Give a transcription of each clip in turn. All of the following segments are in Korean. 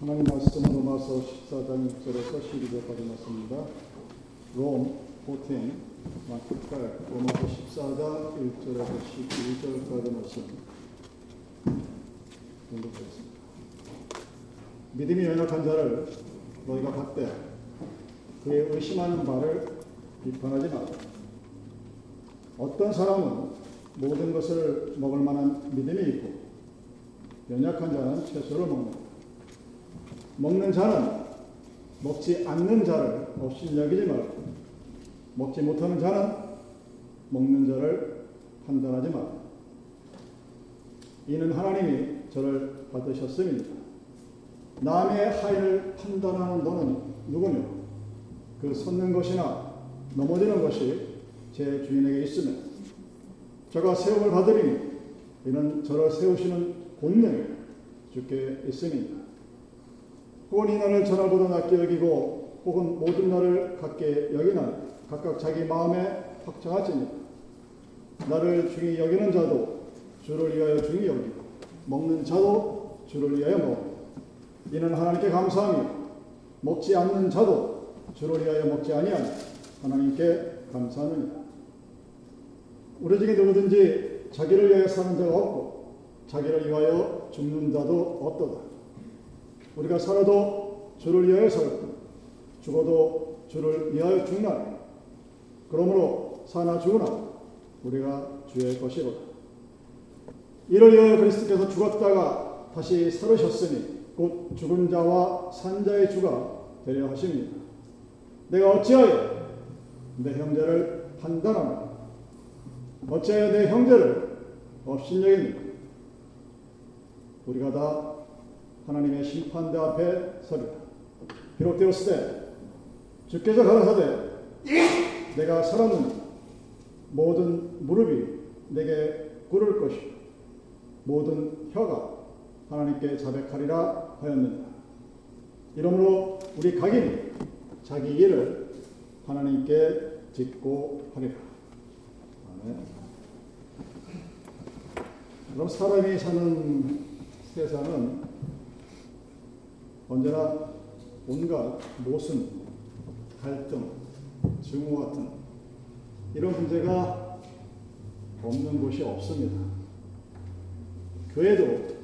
하나님 말씀은 로마서 14장 6절에서 12절까지 말씀입니다. 롬 14, 마트 8, 로마서 14장 1절에서 12절까지 말씀 공독하겠습니다. 믿음이 연약한 자를 너희가 받되 그의 의심하는 바를 비판하지 마라. 어떤 사람은 모든 것을 먹을 만한 믿음이 있고 연약한 자는 채소를 먹는다. 먹는 자는 먹지 않는 자를 없이 여기지 말고 먹지 못하는 자는 먹는 자를 판단하지 말고 이는 하나님이 저를 받으셨음이니라. 남의 하인을 판단하는 너는 누구냐? 그 섰는 것이나 넘어지는 것이 제 주인에게 있으면 저가 세움을 받으리니 이는 저를 세우시는 본능이 주께 있음이니라. 혹은 이 날을 전날보다 낮게 여기고 혹은 모든 날을 같게 여기나 각각 자기 마음에 확정하지니 나를 중히 여기는 자도 주를 위하여 중히 여기고 먹는 자도 주를 위하여 먹고 이는 하나님께 감사하며 먹지 않는 자도 주를 위하여 먹지 아니하니 하나님께 감사하느니라. 우리 중에 누구든지 자기를 위하여 사는 자가 없고 자기를 위하여 죽는 자도 없도다 우리가 살아도 주를 위하여 살고 죽어도 주를 위하여 죽나니 그러므로 사나 죽으나 우리가 주의 것이로다. 이를 위하여 그리스도께서 죽었다가 다시 살으셨으니 곧 죽은 자와 산 자의 주가 되려 하십니다. 내가 어찌하여 내 형제를 판단하나 어찌하여 내 형제를 업신여깁니까? 우리가 다 하나님의 심판대 앞에 서리라. 비록되었을 때 주께서 가라사대 내가 살았느니 모든 무릎이 내게 꿇을 것이요 모든 혀가 하나님께 자백하리라 하였느니라. 이러므로 우리 각인이 자기 일을 하나님께 짓고 하리라. 아멘. 그럼 사람이 사는 세상은 언제나 온갖 모순, 갈등, 증오 같은 이런 문제가 없는 곳이 없습니다. 교회도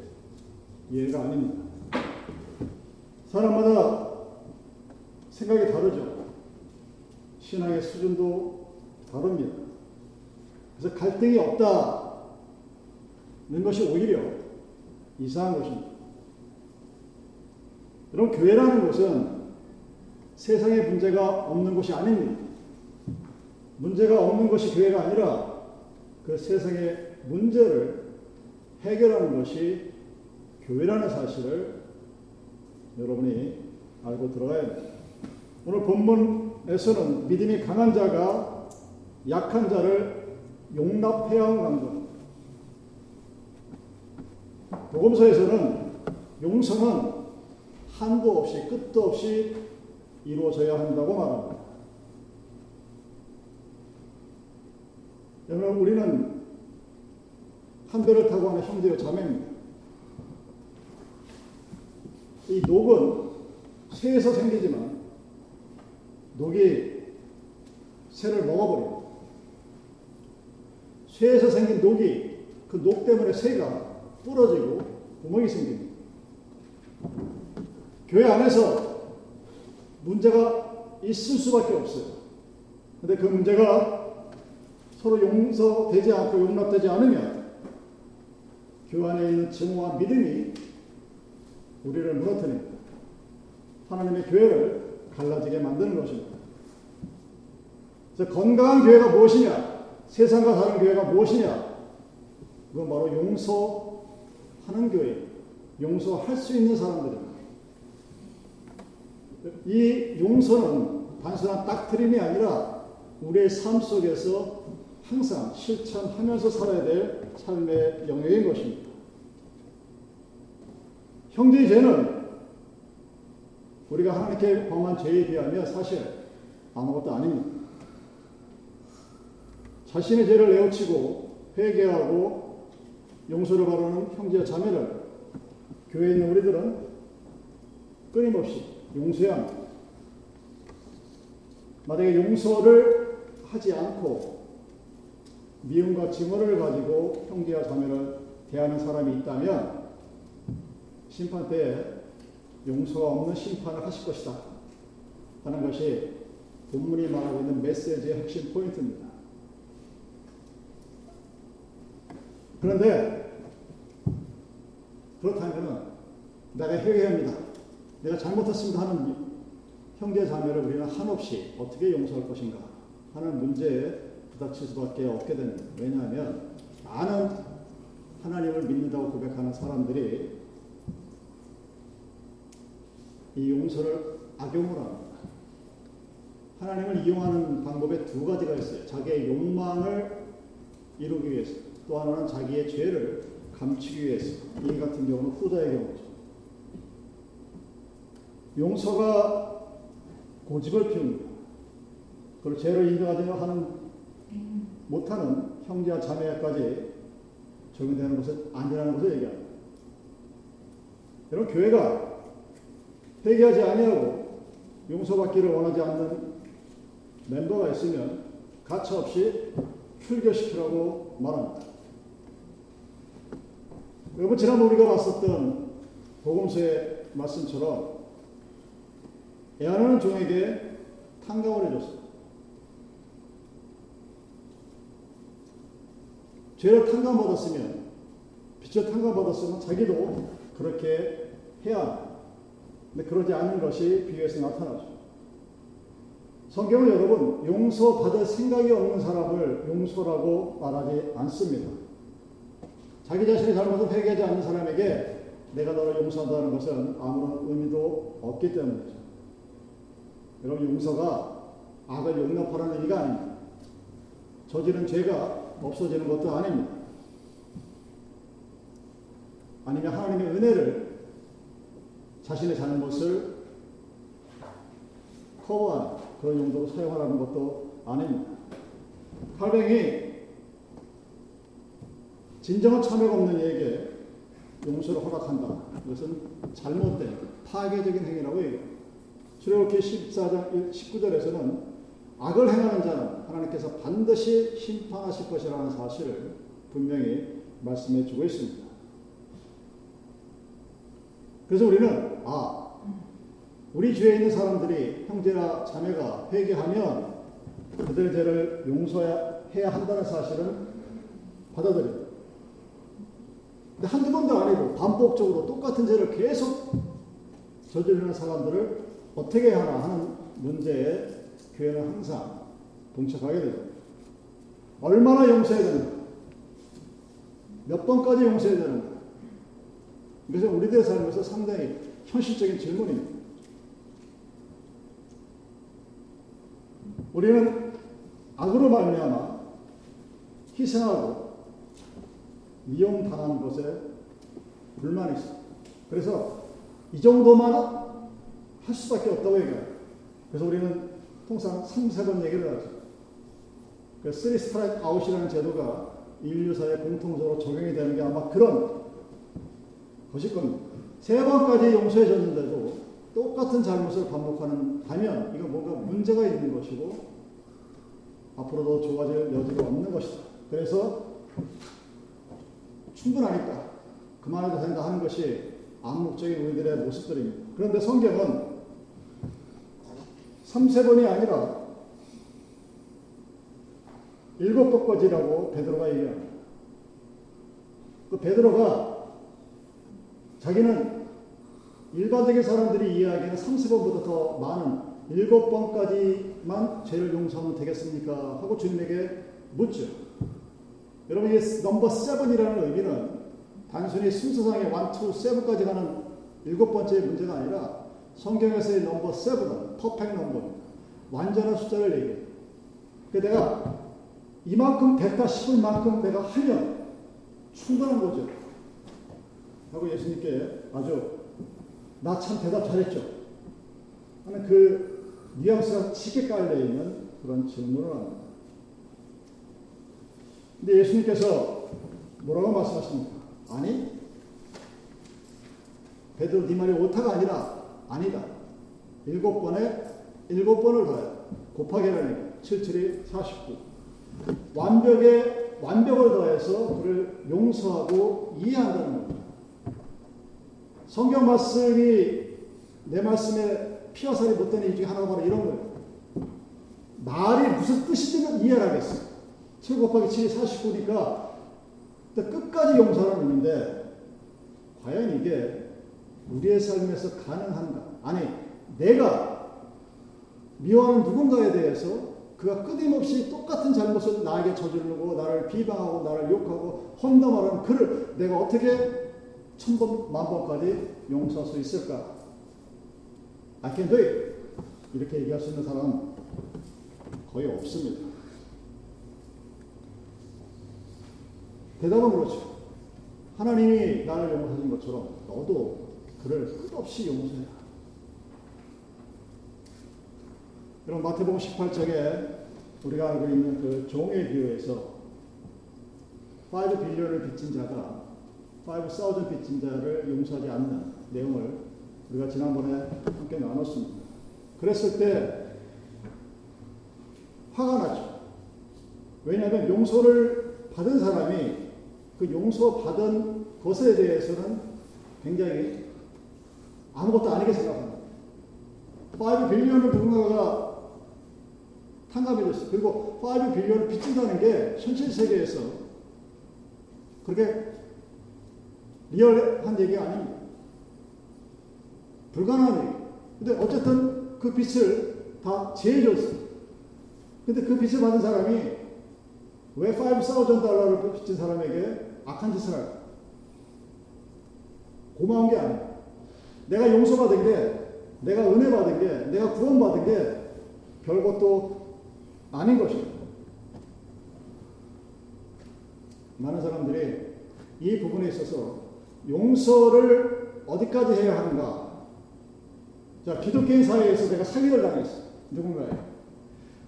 예가 아닙니다. 사람마다 생각이 다르죠. 신앙의 수준도 다릅니다. 그래서 갈등이 없다는 것이 오히려 이상한 것입니다. 여러분, 교회라는 것은 세상에 문제가 없는 것이 아닙니다. 문제가 없는 것이 교회가 아니라 그 세상의 문제를 해결하는 것이 교회라는 사실을 여러분이 알고 들어가야 됩니다. 오늘 본문에서는 믿음이 강한 자가 약한 자를 용납해야 하는 강조입니다. 복음서에서는 용서는 한도 없이 끝도 없이 이루어져야 한다고 말합니다. 여러분 우리는 한 배를 타고 하는 형제요 자매입니다. 이 녹은 새에서 생기지만 녹이 새를 먹어버려요. 쇠에서 생긴 녹이 그 녹 때문에 새가 부러지고 구멍이 생깁니다. 교회 안에서 문제가 있을 수밖에 없어요. 근데 그 문제가 서로 용서되지 않고 용납되지 않으면 교회 안에 있는 증오와 믿음이 우리를 무너뜨립니다. 하나님의 교회를 갈라지게 만드는 것입니다. 그래서 건강한 교회가 무엇이냐? 세상과 다른 교회가 무엇이냐? 그건 바로 용서하는 교회, 용서할 수 있는 사람들입니다. 이 용서는 단순한 딱트림이 아니라 우리의 삶 속에서 항상 실천하면서 살아야 될 삶의 영역인 것입니다. 형제의 죄는 우리가 하나님께 범한 죄에 비하면 사실 아무것도 아닙니다. 자신의 죄를 내어치고 회개하고 용서를 바라는 형제와 자매를 교회에 있는 우리들은 끊임없이 합니다. 만약에 용서를 하지 않고 미움과 증오를 가지고 형제와 자매를 대하는 사람이 있다면 심판 때에 용서가 없는 심판을 하실 것이다 하는 것이 본문이 말하고 있는 메시지의 핵심 포인트입니다. 그런데 그렇다면 내가 회개합니다. 내가 잘못했습니다 하는 형제 자매를 우리는 한없이 어떻게 용서할 것인가 하는 문제에 부닥칠 수밖에 없게 됩니다. 왜냐하면 많은 하나님을 믿는다고 고백하는 사람들이 이 용서를 악용을 합니다. 하나님을 이용하는 방법에 두 가지가 있어요. 자기의 욕망을 이루기 위해서, 또 하나는 자기의 죄를 감추기 위해서. 이 같은 경우는 후자의 경우죠. 용서가 고집을 피웁니다. 그리고 죄를 인정하지 하는 못하는 형제와 자매까지 적용되는 것은 아니라는 것을 얘기합니다. 여러분 교회가 회개하지 아니하고 용서받기를 원하지 않는 멤버가 있으면 가차없이 출교시키라고 말합니다. 여러분 지난번 우리가 봤었던 복음서의 말씀처럼 애하는 종에게 탕감을 해줬습니다. 죄를 탕감받았으면 빚을 탕감받았으면 자기도 그렇게 해야 합니다. 근데 그러지 않는 것이 비유에서 나타나죠. 성경은 여러분 용서받을 생각이 없는 사람을 용서라고 말하지 않습니다. 자기 자신의 잘못을 회개하지 않는 사람에게 내가 너를 용서한다는 것은 아무런 의미도 없기 때문이죠. 여러분 용서가 악을 용납하라는 의미가 아닙니다. 저지른 죄가 없어지는 것도 아닙니다. 아니면 하나님의 은혜를 자신의 잘못을 커버하는 그런 용도로 사용하라는 것도 아닙니다. 칼뱅이 진정한 참여가 없는 이에게 용서를 허락한다. 이것은 잘못된 파괴적인 행위라고 얘기합니다. 출애굽기 14장 19절에서는 악을 행하는 자는 하나님께서 반드시 심판하실 것이라는 사실을 분명히 말씀해 주고 있습니다. 그래서 우리는 아 우리 주위에 있는 사람들이 형제나 자매가 회개하면 그들 죄를 용서해야 한다는 사실은 받아들입니다. 근데 한두 번도 아니고 반복적으로 똑같은 죄를 계속 저지르는 사람들을 어떻게 하나 하는 문제에 교회는 항상 봉착하게 됩니다. 얼마나 용서해야 되는가? 몇 번까지 용서해야 되는가? 그래서 우리들의 삶에서 상당히 현실적인 질문입니다. 우리는 악으로 말미암아 희생하고 이용당한 것에 불만이 있어. 그래서 이 정도만 할 수밖에 없다고 얘기해요. 그래서 우리는 통상 3, 3번 얘기를 하죠. 그 3 스트라이크 아웃이라는 제도가 인류사에 공통적으로 적용이 되는 게 아마 그런 것일 겁니다. 세 번까지 용서해 줬는데도 똑같은 잘못을 반복하는 다면 이거 뭔가 문제가 있는 것이고 앞으로도 좋아질 여지가 없는 것이다. 그래서 충분하니까 그만해도 된다 하는 것이 암묵적인 우리들의 모습들입니다. 그런데 성경은 3, 세 번이 아니라 일곱 번까지라고 베드로가 얘기합니다. 그 베드로가 자기는 일반적인 사람들이 이해하기에는 30번보다 더 많은 일곱 번까지만 죄를 용서하면 되겠습니까? 하고 주님에게 묻죠. 여러분, 이 number seven이라는 의미는 단순히 순서상의 1, 2, 7까지 가는 일곱 번째 문제가 아니라 성경에서의 number seven은 perfect number입니다. 완전한 숫자를 얘기해요. 그 내가 이만큼 됐다 싶을 만큼 내가 하면 충분한 거죠. 하고 예수님께 아주 나 참 대답 잘했죠. 하는 그 뉘앙스가 짙게 깔려있는 그런 질문을 합니다. 근데 예수님께서 뭐라고 말씀하십니까? 아니, 베드로 네 말이 오타가 아니라 아니다. 일곱 번에 일곱 번을 더해 곱하기 하니 77이 49. 완벽에 완벽을 더해서 그를 용서하고 이해한다는 겁니다. 성경 말씀이 내 말씀에 피와 살이 묻던 이 중에 하나가 바로 이런 거예요. 말이 무슨 뜻이든 이해를 하겠어. 7 곱하기 7이 49니까 끝까지 용서하는 의미인데 과연 이게 우리의 삶에서 가능한가? 아니, 내가 미워하는 누군가에 대해서 그가 끊임없이 똑같은 잘못을 나에게 저지르고 나를 비방하고 나를 욕하고 험담하는 그를 내가 어떻게 천번 만번까지 용서할 수 있을까? I can do it. 이렇게 얘기할 수 있는 사람은 거의 없습니다. 대답은 그렇죠. 하나님이 나를 용서하신 것처럼 너도 그를 끝없이 용서해라. 여러분 마태복음 18장에 우리가 알고 있는 그 종의 비유에서 5 빌리언을 빚진 자가 5,000 빚진 자를 용서하지 않는 내용을 우리가 지난번에 함께 나눴습니다. 그랬을 때 화가 나죠. 왜냐하면 용서를 받은 사람이 그 용서받은 것에 대해서는 굉장히 아무것도 아니게 생각합니다. 5 빌리언을 누군가가 탕감해줬어요. 그리고 5 빌리언을 빚진다는 게 현실 세계에서 그렇게 리얼한 얘기가 아닙니다. 불가능한 얘기. 근데 어쨌든 그 빚을 다 제해줬어요. 근데 그 빚을 받은 사람이 왜 5,000 달러를 빚진 사람에게 악한 짓을 할까? 고마운 게 아니야. 내가 용서받은 게, 내가 은혜 받은 게, 내가 구원받은 게 별것도 아닌 것이다. 많은 사람들이 이 부분에 있어서 용서를 어디까지 해야 하는가? 자, 기독교인 사회에서 내가 사기를 당했어. 누군가에.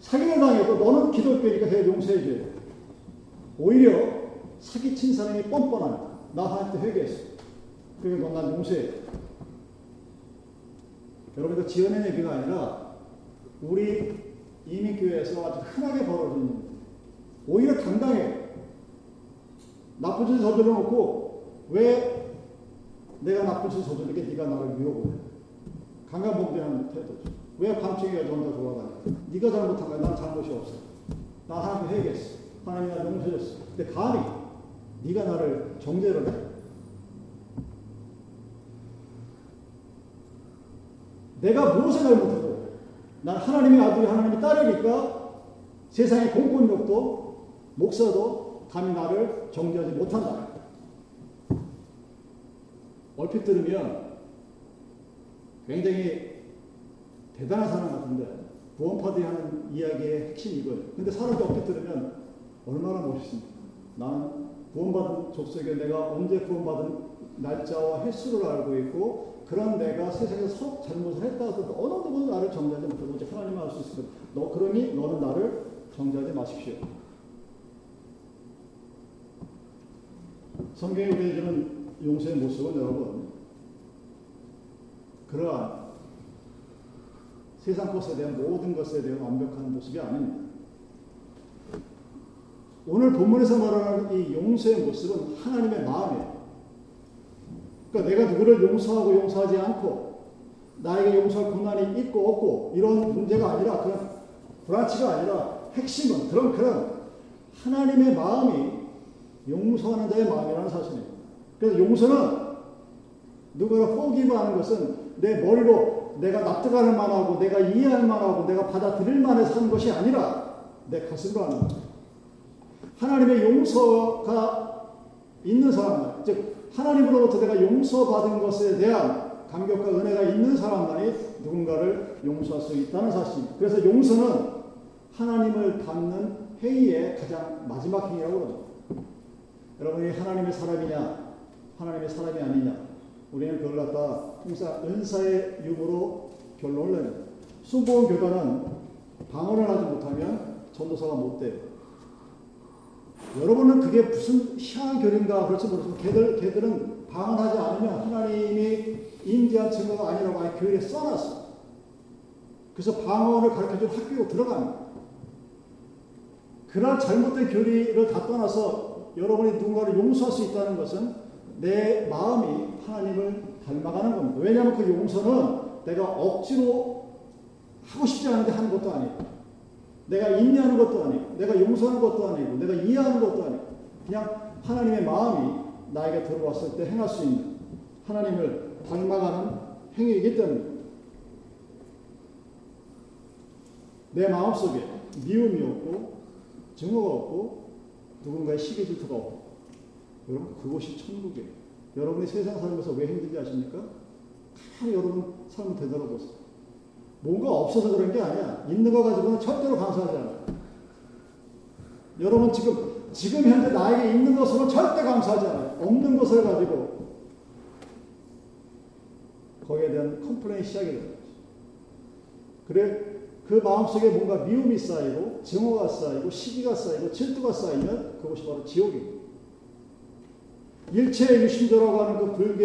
사기를 당해도 너는 기독교니까 해 용서해줘야 오히려 사기친 사람이 뻔뻔하다. 나한테 회개했어. 그러니까 넌난 용서해. 여러분, 이 지어낸 얘기가 아니라 우리 이민교회에서 아주 흔하게 벌어지는 오히려 당당해. 나쁜 짓을 저질러 놓고 왜 내가 나쁜 짓을 저지르게 네가 나를 미워보냐. 강간범죄하는 태도죠. 왜 밤중에 여자 혼자 돌아다녀? 네가 잘못한 거야. 난 잘못이 없어. 나 하나님 회개했어. 하나님 나 용서줬어. 근데 감히 네가 나를 정죄를 해. 내가 무엇을 잘못해도 난 하나님의 아들이 하나님의 딸이니까 세상의 공권력도 목사도 감히 나를 정죄하지 못한다. 얼핏 들으면 굉장히 대단한 사람 같은데 구원파들이 하는 이야기의 핵심이 이거예요. 근데 사람들 얼핏 들으면 얼마나 멋있습니까? 나는 구원받은 족속에 내가 언제 구원받은 날짜와 횟수를 알고 있고 그런 내가 세상에서 잘못을 했다 하더라도 어느 누구도 나를 정죄하지 못하고 오직 하나님만 알수 거야. 너 그러니 너는 나를 정죄하지 마십시오. 성경이 우리에게는 용서의 모습은 여러분 그러한 세상 것에 대한 모든 것에 대한 완벽한 모습이 아닙니다. 오늘 본문에서 말하는 이 용서의 모습은 하나님의 마음이에요. 그러니까 내가 누구를 용서하고 용서하지 않고 나에게 용서할 권한이 있고 없고 이런 문제가 아니라 그런 브라치가 아니라 핵심은 그런 그런 하나님의 마음이 용서하는 자의 마음이라는 사실입니다. 그래서 용서는 누구를 포기하는 것은 내 머리로 내가 납득할 만하고 내가 이해할 만하고 내가 받아들일 만해서 하는 것이 아니라 내 가슴으로 하는 거예요. 하나님의 용서가 있는 사람들, 즉 하나님으로부터 내가 용서받은 것에 대한 감격과 은혜가 있는 사람만이 누군가를 용서할 수 있다는 사실입니다. 그래서 용서는 하나님을 닮는 행위의 가장 마지막 행위라고 그러죠. 여러분이 하나님의 사람이냐, 하나님의 사람이 아니냐, 우리는 그걸 갖다 항상 은사의 유무로 결론을 내요. 순복음 교단은 방언을 하지 못하면 전도사가 못 돼요. 여러분은 그게 무슨 희한한 교리인가 그렇지 모르지만 걔들, 걔들은 방언하지 않으면 하나님이 인지한 증거가 아니라고 아예 교회에 써놨어. 그래서 방언을 가르쳐준 학교로 들어갑니다. 그러한 잘못된 교리를 다 떠나서 여러분이 누군가를 용서할 수 있다는 것은 내 마음이 하나님을 닮아가는 겁니다. 왜냐하면 그 용서는 내가 억지로 하고 싶지 않은데 하는 것도 아니고, 내가 인내하는 것도 아니고, 내가 용서하는 것도 아니고, 내가 이해하는 것도 아니고, 그냥 하나님의 마음이 나에게 들어왔을 때 행할 수 있는 하나님을 닮아가는 행위이기 때문입니다. 내 마음속에 미움이 없고 증오가 없고 누군가의 시기 질투가 없고 여러분 그것이 천국이에요. 여러분이 세상 살면서 왜 힘들지 아십니까? 참 여러분 삶을 되돌아보세요. 뭔가 없어서 그런 게 아니야. 있는 거 가지고는 절대로 감사하지 않아요. 여러분 지금 지금 현재 나에게 있는 것으로 절대 감사하지 않아요. 없는 것을 가지고 거기에 대한 complain 시작이 되는 거죠. 그래 그 마음속에 뭔가 미움이 쌓이고 증오가 쌓이고 시기가 쌓이고 질투가 쌓이면 그것이 바로 지옥입니다. 일체 유신조라고 하는 그 불교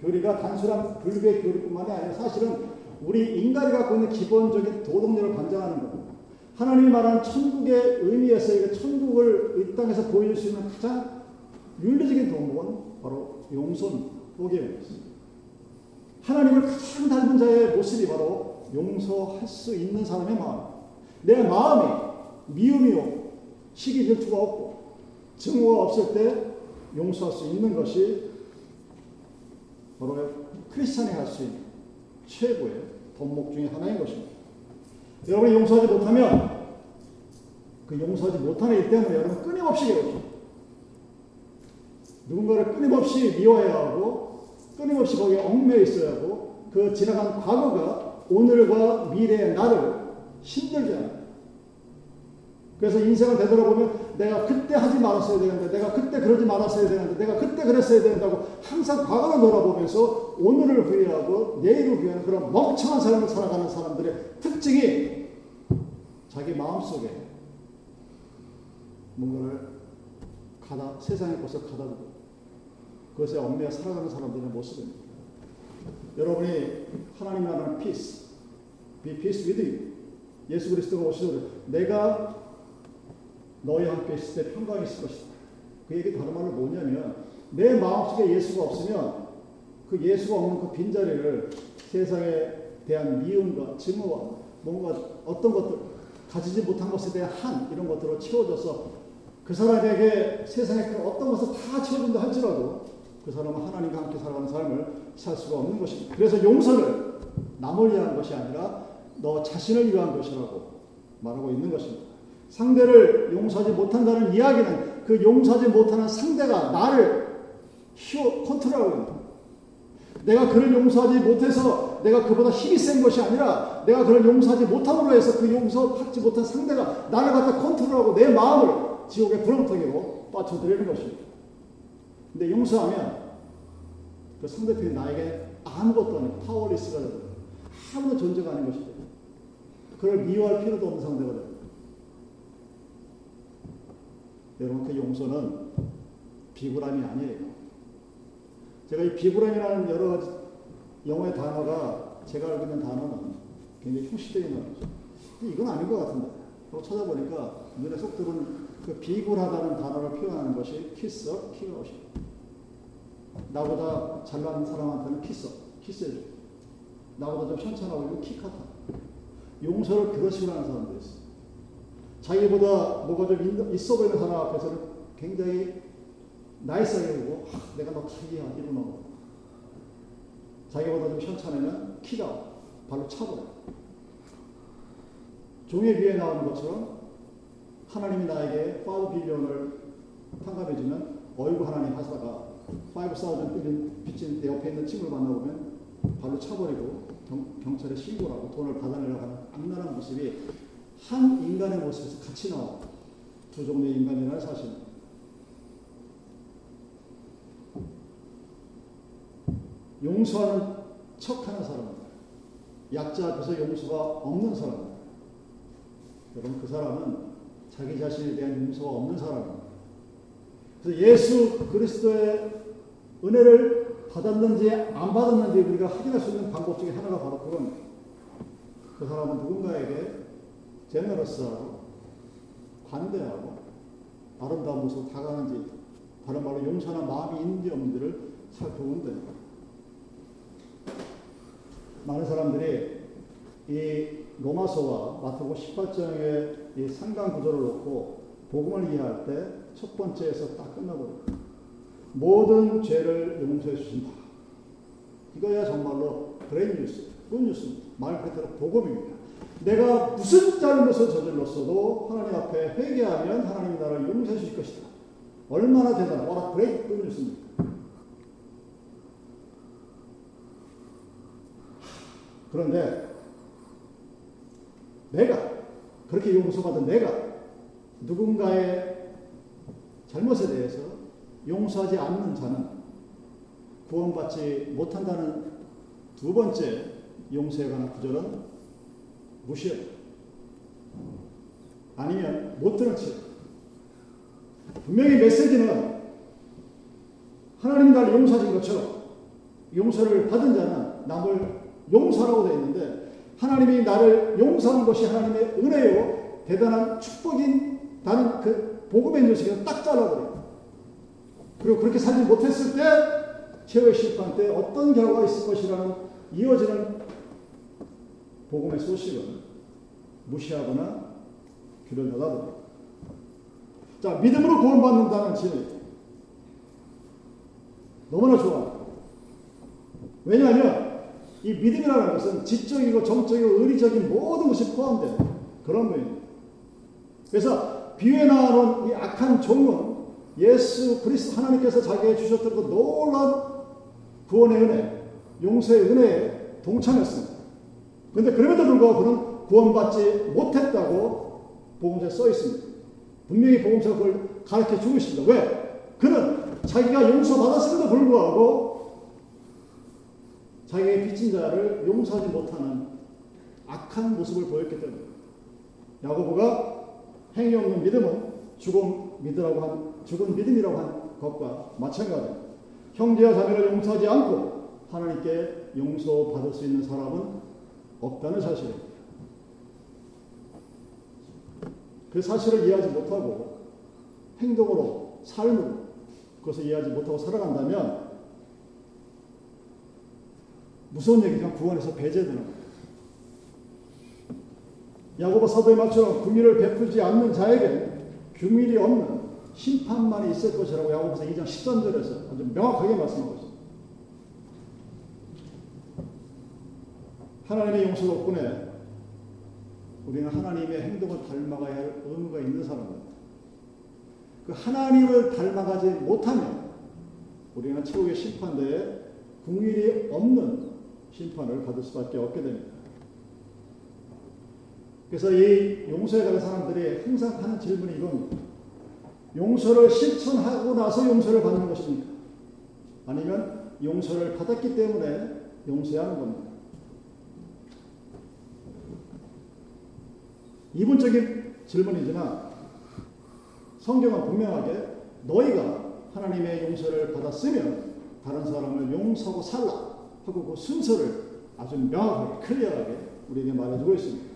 교리가 단순한 불교 교리뿐만이 아니라 사실은 우리 인간이 갖고 있는 기본적인 도덕력을 반증하는 겁니다. 하나님이 말하는 천국의 의미에서 이 천국을 이 땅에서 보여줄 수 있는 가장 윤리적인 도목은 바로 용서입니다. 복입니다. 하나님을 가장 닮은 자의 모습이 바로 용서할 수 있는 사람의 마음. 내 마음이 미움이 없고 시기 질투가 없고 증오가 없을 때 용서할 수 있는 것이 바로 크리스찬이 할 수 있는 최고의 덕목 중의 하나인 것입니다. 여러분이 용서하지 못하면 그 용서하지 못하는 일 때문에 여러분 끊임없이 괴롭죠. 누군가를 끊임없이 미워해야 하고 끊임없이 거기에 얽매여 있어야 하고 그 지나간 과거가 오늘과 미래의 나를 힘들게 합니다. 그래서 인생을 되돌아보면 내가 그때 하지 말았어야 되는데, 내가 그때 그러지 말았어야 되는데, 내가 그때 그랬어야 된다고 항상 과거를 돌아보면서 오늘을 후회하고 내일을 후회하는 그런 멍청한 삶을 살아가는 사람들의 특징이 자기 마음속에 뭔가를 가다, 세상의 것을 가다두고 그것에 얽매여 살아가는 사람들의 모습입니다. 여러분이 하나님 나라는 peace, be peace with you. 예수 그리스도가 오시도록 내가 너희와 함께 있을 때 평강이 있을 것이다. 그 얘기 다른 말로 뭐냐면 내 마음속에 예수가 없으면 그 예수가 없는 그 빈자리를 세상에 대한 미움과 증오와 뭔가 어떤 것들 가지지 못한 것에 대한 한 이런 것들로 채워져서 그 사람에게 세상의 그 어떤 것을 다 채워준다 할지라도 그 사람은 하나님과 함께 살아가는 삶을 살 수가 없는 것입니다. 그래서 용서를 남을 위한 것이 아니라 너 자신을 위한 것이라고 말하고 있는 것입니다. 상대를 용서하지 못한다는 이야기는 그 용서하지 못하는 상대가 나를 컨트롤하고 있는 내가 그를 용서하지 못해서 내가 그보다 힘이 센 것이 아니라 내가 그를 용서하지 못함으로 해서 그 용서받지 못한 상대가 나를 갖다 컨트롤하고 내 마음을 지옥의 불렁텅이로 빠쳐드리는 것입니다. 근데 용서하면 그 상대편이 나에게 아무것도 아니고 파워리스가 되고 아무도 존재가 아닌 것이죠. 그걸 미워할 필요도 없는 상대가 됩니다. 여러분 그 용서는 비굴함이 아니에요. 제가 이 비굴함이라는 여러 가지 영어의 단어가 제가 알고 있는 단어는 굉장히 형식적인 단어죠. 이건 아닌 것 같은데. 찾아보니까 눈에 쏙 들은 그 비굴하다는 단어를 표현하는 것이 kiss, kick out이 나보다 잘난 사람한테는 kiss, kiss해줘. 나보다 좀 션찮다고 kick하다. 용서를 그런 식으로 하는 사람도 있어. 자기보다 뭐가 좀 있어 보이는 사람 앞에서는 굉장히 나이스하게 보고 아, 내가 너 타기야 이러는 거. 자기보다 좀 현찬하면 키가 발로 차버려. 종의 귀에 나오는 것처럼 하나님이 나에게 5 빌리언을 탕감해주면 어이구 하나님 하다가 5,000 빚진 내 옆에 있는 친구를 만나보면 발로 차버리고 경, 찰에 신고를 하고 돈을 받아내려고 하는 악랄한 모습이 한 인간의 모습에서 같이 나와. 두 종류의 인간이라는 사실. 용서하는 척 하는 사람, 약자 앞에서 용서가 없는 사람. 여러분 그 사람은 자기 자신에 대한 용서가 없는 사람입니다. 그래서 예수 그리스도의 은혜를 받았는지 안 받았는지 우리가 확인할 수 있는 방법 중에 하나가 바로 그건 그 사람은 누군가에게 제너러스하고 관대하고 아름다운 모습으로 다가가는지 다른 말로 용서하는 마음이 있는지 없는지를 됩니다. 많은 사람들이 이 로마서와 마태복음 18장의 이 상관 구조를 놓고 복음을 이해할 때 첫 번째에서 딱 끝나버립니다. 모든 죄를 용서해 주신다. 이거야 정말로 great news, good news입니다. 말 그대로 복음입니다. 내가 무슨 잘못을 저질렀어도 하나님 앞에 회개하면 하나님이 나를 용서해 주실 것이다. 얼마나 대단한, 와, good news입니다. 그런데 내가 그렇게 용서받은 내가 누군가의 잘못에 대해서 용서하지 않는 자는 구원받지 못한다는 두 번째 용서에 관한 구절은 무시해. 아니면 못 들은 채. 분명히 메시지는 하나님이 나를 용서하신 것처럼 용서를 받은 자는 남을 용서라고 되어 있는데 하나님이 나를 용서하는 것이 하나님의 은혜요 대단한 축복인 다는 그 복음의 뉴스가 딱 잘라버려요. 그리고 그렇게 살지 못했을 때 최후의 심판 때 어떤 결과가 있을 것이라는 이어지는 복음의 소식은 무시하거나 귀를 닫아버려요. 자, 믿음으로 구원받는다는 진리. 너무나 좋아. 왜냐하면 이 믿음이라는 것은 지적이고 정적이고 의리적인 모든 것이 포함된 그런 거예요. 그래서 비유에 나오는 이 악한 종은 예수 그리스도 하나님께서 자기에게 주셨던 그 놀라운 구원의 은혜, 용서의 은혜에 동참했습니다. 그런데 그럼에도 불구하고 그는 구원받지 못했다고 복음서에 써 있습니다. 분명히 복음서가 그걸 가르쳐 주고 있습니다. 왜? 그는 자기가 용서받았음에도 불구하고 자기의 빚진 자를 용서하지 못하는 악한 모습을 보였기 때문에 야고보가 행위 없는 믿음은 죽은 믿으라고 한 죽은 믿음이라고 한 것과 마찬가지입니다. 형제와 자매를 용서하지 않고 하나님께 용서받을 수 있는 사람은 없다는 사실입니다. 그 사실을 이해하지 못하고 행동으로 삶으로 그것을 이해하지 못하고 살아간다면 무서운 얘기지만 구원에서 배제되는 거예요. 야고보 사도의 말처럼 긍휼을 베풀지 않는 자에게 규밀이 없는 심판만이 있을 것이라고 야고보서 2장 13절에서 아주 명확하게 말씀하고 있습니다. 하나님의 용서 덕분에 우리는 하나님의 행동을 닮아가야 할 의무가 있는 사람입니다. 그 하나님을 닮아가지 못하면 우리는 최후의 심판대에 궁일이 없는 심판을 받을 수밖에 없게 됩니다. 그래서 이 용서에 관한 사람들이 항상 하는 질문이 이겁니다. 용서를 실천하고 나서 용서를 받는 것입니까? 아니면 용서를 받았기 때문에 용서해야 하는 겁니다. 이분적인 질문이지만 성경은 분명하게 너희가 하나님의 용서를 받았으면 다른 사람을 용서하고 살라 하고 그 순서를 아주 명확하게 클리어하게 우리에게 말해주고 있습니다.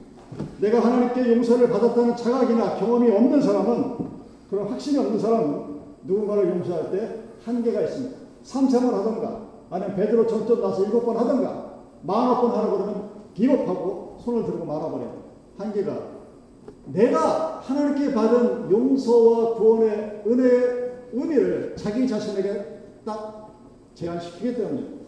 내가 하나님께 용서를 받았다는 자각이나 경험이 없는 사람은 그런 확신이 없는 사람은 누군가를 용서할 때 한계가 있습니다. 삼생을 하던가 아니면 베드로 전점 나서 일곱 번 하던가 마흔 번 하라 그러면 기겁하고 손을 들고 말아버려요. 한계가 내가 하나님께 받은 용서와 구원의 은혜의 의미를 자기 자신에게 딱 제한시키기 때문입니다.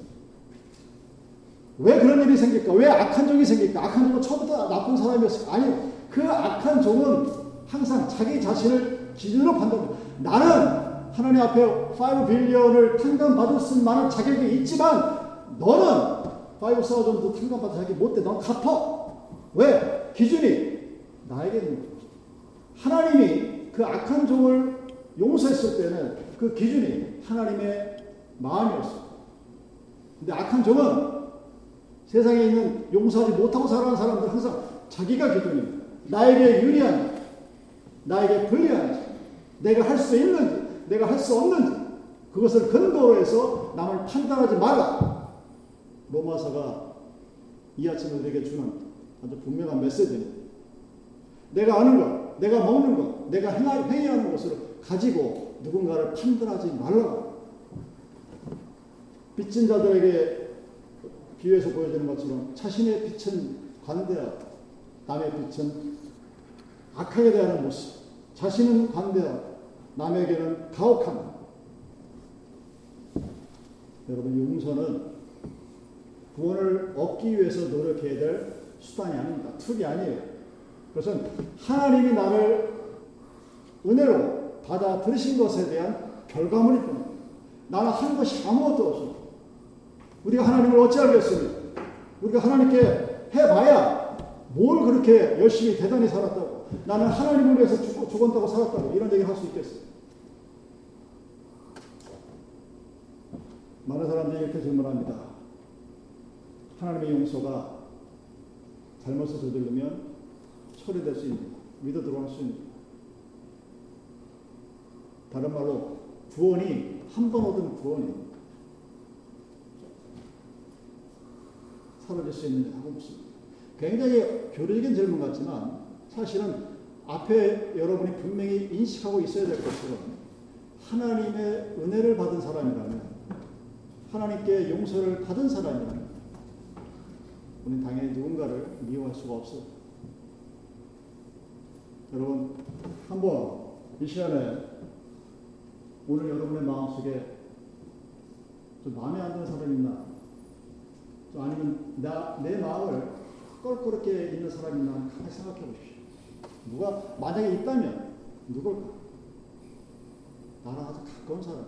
왜 그런 일이 생길까? 왜 악한 종이 생길까? 악한 종은 처음부터 나쁜 사람이었을까? 아니요. 그 악한 종은 항상 자기 자신을 기준으로 판단합니다. 나는 하나님 앞에 5 빌리언을 탕감받을 수 만한 자격이 있지만 너는 5 사우전도 탕감받을 자격이 못돼. 넌 갚아. 왜? 기준이 나에게 있는 거죠. 하나님이 그 악한 종을 용서했을 때는 그 기준이 하나님의 마음이었어요. 근데 악한 종은 세상에 있는 용서하지 못하고 살아가는 사람들 항상 자기가 기준입니다. 나에게 유리한, 나에게 불리한지, 내가 할 수 있는지, 내가 할 수 없는지, 그것을 근거로 해서 남을 판단하지 말라. 로마서가 이 아침에 우리에게 주는 아주 분명한 메시지입니다. 내가 아는 것, 내가 먹는 것, 내가 행위하는 것을 가지고 누군가를 판단하지 말라. 빚진 자들에게 비유해서 보여주는 것처럼 자신의 빛은 관대하 남의 빛은 악하게 대하는 모습. 자신은 관대하 남에게는 가혹함. 여러분 용서는 구원을 얻기 위해서 노력해야 될 수단이 아닙니다. 툴이 아니에요. 그것은 하나님이 나를 은혜로 받아 들으신 것에 대한 결과물일 뿐입니다. 나는 한 것이 아무것도 없습니다. 우리가 하나님을 어찌하겠습니까? 우리가 하나님께 해봐야 뭘 그렇게 열심히 대단히 살았다고 나는 하나님을 위해서 죽, 죽었다고 살았다고 이런 얘기를 할수 있겠어요? 많은 사람들이 이렇게 질문합니다. 하나님의 용서가 잘못을 저지르면 처리될 수 있는 믿어 들어갈 수 있는 다른 말로 구원이 한 번 얻은 구원이 사라질 수 있느냐 하고 묻습니다. 굉장히 교리적인 질문 같지만 사실은 앞에 여러분이 분명히 인식하고 있어야 될 것처럼 하나님의 은혜를 받은 사람이라면 하나님께 용서를 받은 사람이라면 우리는 당연히 누군가를 미워할 수가 없어요. 여러분 한번 이 시간에 오늘 여러분의 마음속에 좀 마음에 안 드는 사람이 있나? 아니면 나, 내 마음을 껄끄럽게 있는 사람이 있나? 가만히 생각해 보십시오. 누가 만약에 있다면 누굴까? 나랑 아주 가까운 사람.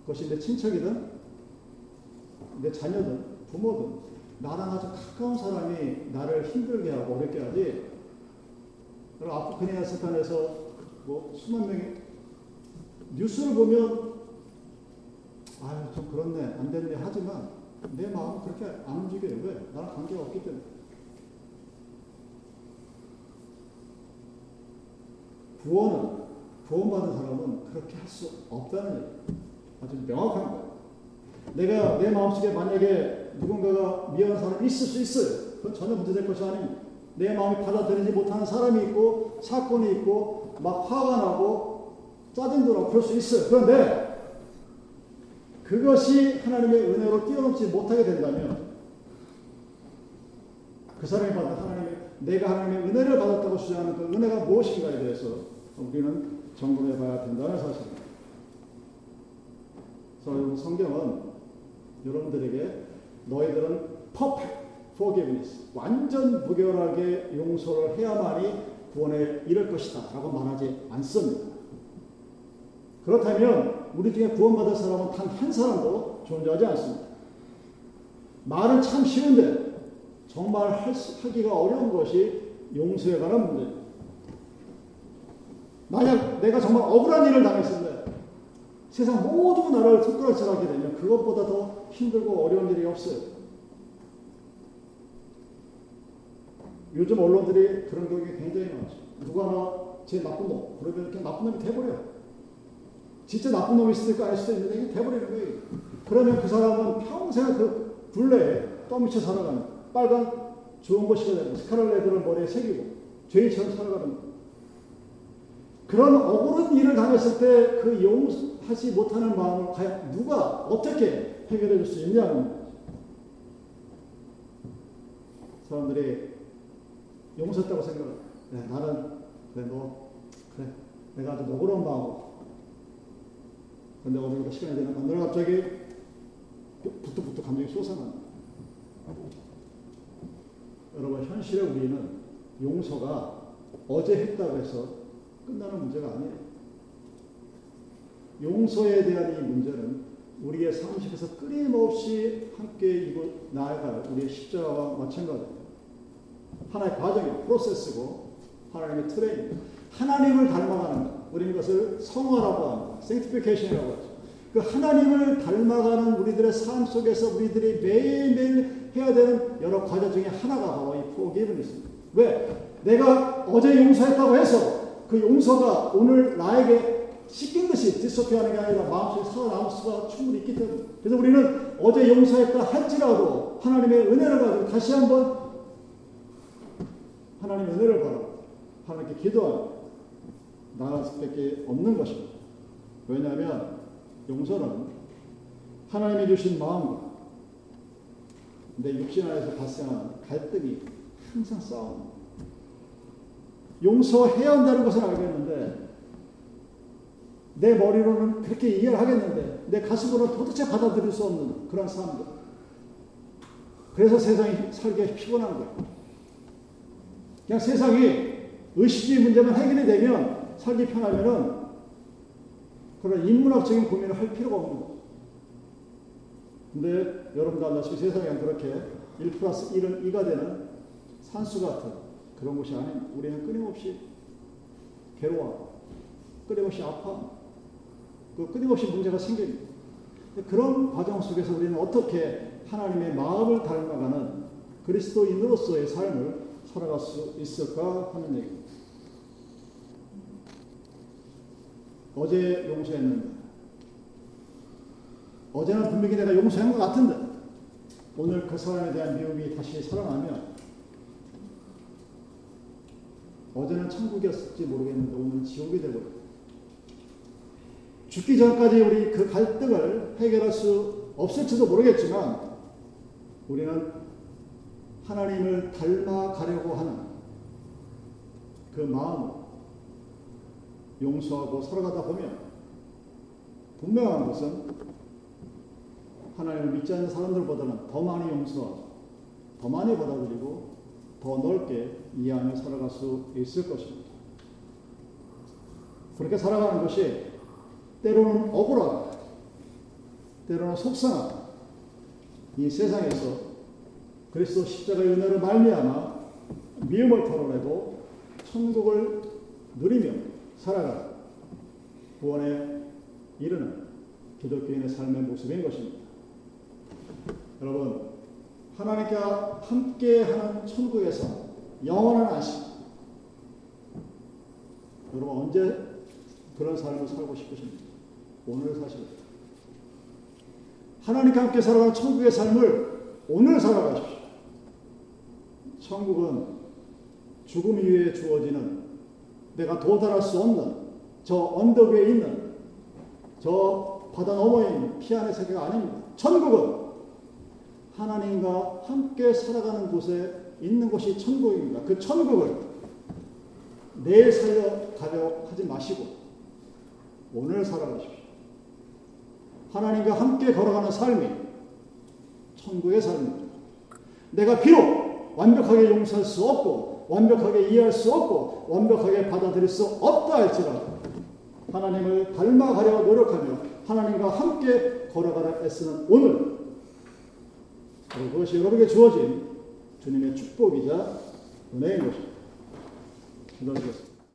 그것이 내 친척이든 내 자녀든 부모든 나랑 아주 가까운 사람이 나를 힘들게 하고 어렵게 하지. 여러분 아프가니스탄에서 뭐 수만 명이 뉴스를 보면 아유 좀 그렇네 안 됐네 하지만 내 마음은 그렇게 안 움직여요. 왜? 나랑 관계가 없기 때문에. 구원은 구원받은 사람은 그렇게 할 수 없다는 얘기 아주 명확한 거예요. 내가 내 마음속에 만약에 누군가가 미안한 사람이 있을 수 있어요. 그건 전혀 문제될 것이 아닙니다. 내 마음이 받아들이지 못하는 사람이 있고 사건이 있고 막 화가 나고 짜증도 나고 그럴 수 있어요. 그런데 그것이 하나님의 은혜로 뛰어넘지 못하게 된다면 그 사람이 받은 하나님의 내가 하나님의 은혜를 받았다고 주장하는 그 은혜가 무엇인가에 대해서 우리는 점검해 봐야 된다는 사실입니다. 성경은 여러분들에게 너희들은 perfect forgiveness 완전 무결하게 용서를 해야만이 구원에 이를 것이다 라고 말하지 않습니다. 그렇다면 우리 중에 구원받을 사람은 단 한 사람도 존재하지 않습니다. 말은 참 쉬운데 정말 하기가 어려운 것이 용서에 관한 문제입니다. 만약 내가 정말 억울한 일을 때 세상 모두가 나를 손가락질하게 되면 그것보다 더 힘들고 어려운 일이 없어요. 요즘 언론들이 그런 경우가 굉장히 많죠. 누가 하나 제 나쁜 놈, 그러면 이렇게 나쁜 놈이 돼버려요. 진짜 나쁜 수도 있고 아닐 수도 있는데 돼버리는 거예요. 그러면 그 사람은 평생 그 굴레에 떠미쳐 살아가는 빨간 좋은 것이가 되는 스카랄레드를 머리에 새기고 죄인처럼 살아가는. 그런 억울한 일을 당했을 때 그 용서하지 못하는 마음을 과연 누가 어떻게 해결해 줄수 거죠. 사람들이 용서했다고 생각을 네, 나는 그래 너 그래 내가 아주 너그러운 마음으로 근데 어느 시간이 되는 건너 갑자기 부뚜부뚜 감정이 솟아난다. 여러분 현실에 우리는 용서가 어제 했다고 해서 끝나는 문제가 아니에요. 용서에 대한 이 문제는 우리의 삶 속에서 끊임없이 함께 이고 나아갈 우리의 십자가와 마찬가지입니다. 하나의 과정이고 프로세스고 하나님의 트레이닝. 하나님을 닮아가는 것. 우리는 이것을 성화라고 합니다. sanctification이라고 하죠. 그 하나님을 닮아가는 우리들의 삶 속에서 우리들이 매일매일 해야 되는 여러 과제 중에 하나가 바로 이 forgiveness입니다. 왜? 내가 어제 용서했다고 해서 그 용서가 오늘 나에게 씻긴 듯이 디스토피하는 게 아니라 마음속에 살아남을 수가 충분히 있기 때문에 그래서 우리는 어제 용서했다 할지라도 하나님의 은혜를 가지고 다시 한번 하나님의 은혜를 받아 하나님께 기도하며 나아갈 수밖에 없는 것입니다. 왜냐하면 용서는 하나님이 주신 마음과 내 육신 안에서 발생하는 갈등이 항상 싸웁니다. 용서해야 한다는 것은 알겠는데 내 머리로는 그렇게 이해를 하겠는데 내 가슴으로는 도대체 받아들일 수 없는 그런 사람들. 그래서 세상이 살기가 피곤한 거예요. 그냥 세상이 의식주의 문제만 해결이 되면 살기 편하면은 그런 인문학적인 고민을 할 필요가 없는 거죠. 근데 여러분도 알다시피 세상에 그렇게 1 플러스 1은 2가 되는 산수 같은 그런 것이 아닌 우리는 끊임없이 괴로워, 끊임없이 아파, 그 끊임없이 문제가 생깁니다. 그런 과정 속에서 우리는 어떻게 하나님의 마음을 닮아가는 그리스도인으로서의 삶을 살아갈 수 있을까 하는 얘기입니다. 어제 용서했는데, 어제는 분명히 내가 용서한 것 같은데, 오늘 그 사람에 대한 미움이 다시 살아나면, 어제는 천국이었을지 모르겠는데, 오늘은 지옥이 되고, 죽기 전까지 우리 그 갈등을 해결할 수 없을지도 모르겠지만, 우리는 하나님을 닮아가려고 하는 그 마음으로 용서하고 살아가다 보면 분명한 것은 하나님을 믿지 않는 사람들보다는 더 많이 용서하고 더 많이 받아들이고 더 넓게 이해하며 살아갈 수 있을 것입니다. 그렇게 살아가는 것이 때로는 억울하고 때로는 속상하고 이 세상에서 그리스도 십자가의 은혜로 말미암아 미움을 털어내고 천국을 누리며 살아가 구원에 이르는 기독교인의 삶의 모습인 것입니다. 여러분 하나님과 함께하는 천국에서 영원한 안식. 여러분 언제 그런 삶을 살고 싶으십니까? 오늘 사실 하나님과 함께 살아가는 천국의 삶을 오늘 살아가십시오. 천국은 죽음 이후에 주어지는 내가 도달할 수 없는 저 언덕 위에 있는 저 바다 너머에 있는 피안의 세계가 아닙니다. 천국은 하나님과 함께 살아가는 곳에 있는 곳이 천국입니다. 그 천국을 내일 살려 가려 하지 마시고 오늘 살아가십시오. 하나님과 함께 걸어가는 삶이 천국의 삶입니다. 내가 비록 완벽하게 용서할 수 없고 완벽하게 이해할 수 없고 완벽하게 받아들일 수 없다 할지라도 하나님을 닮아가려 노력하며 하나님과 함께 걸어가라 애쓰는 오늘 그것이 여러분에게 주어진 주님의 축복이자 은혜인 것입니다. 기도하겠습니다.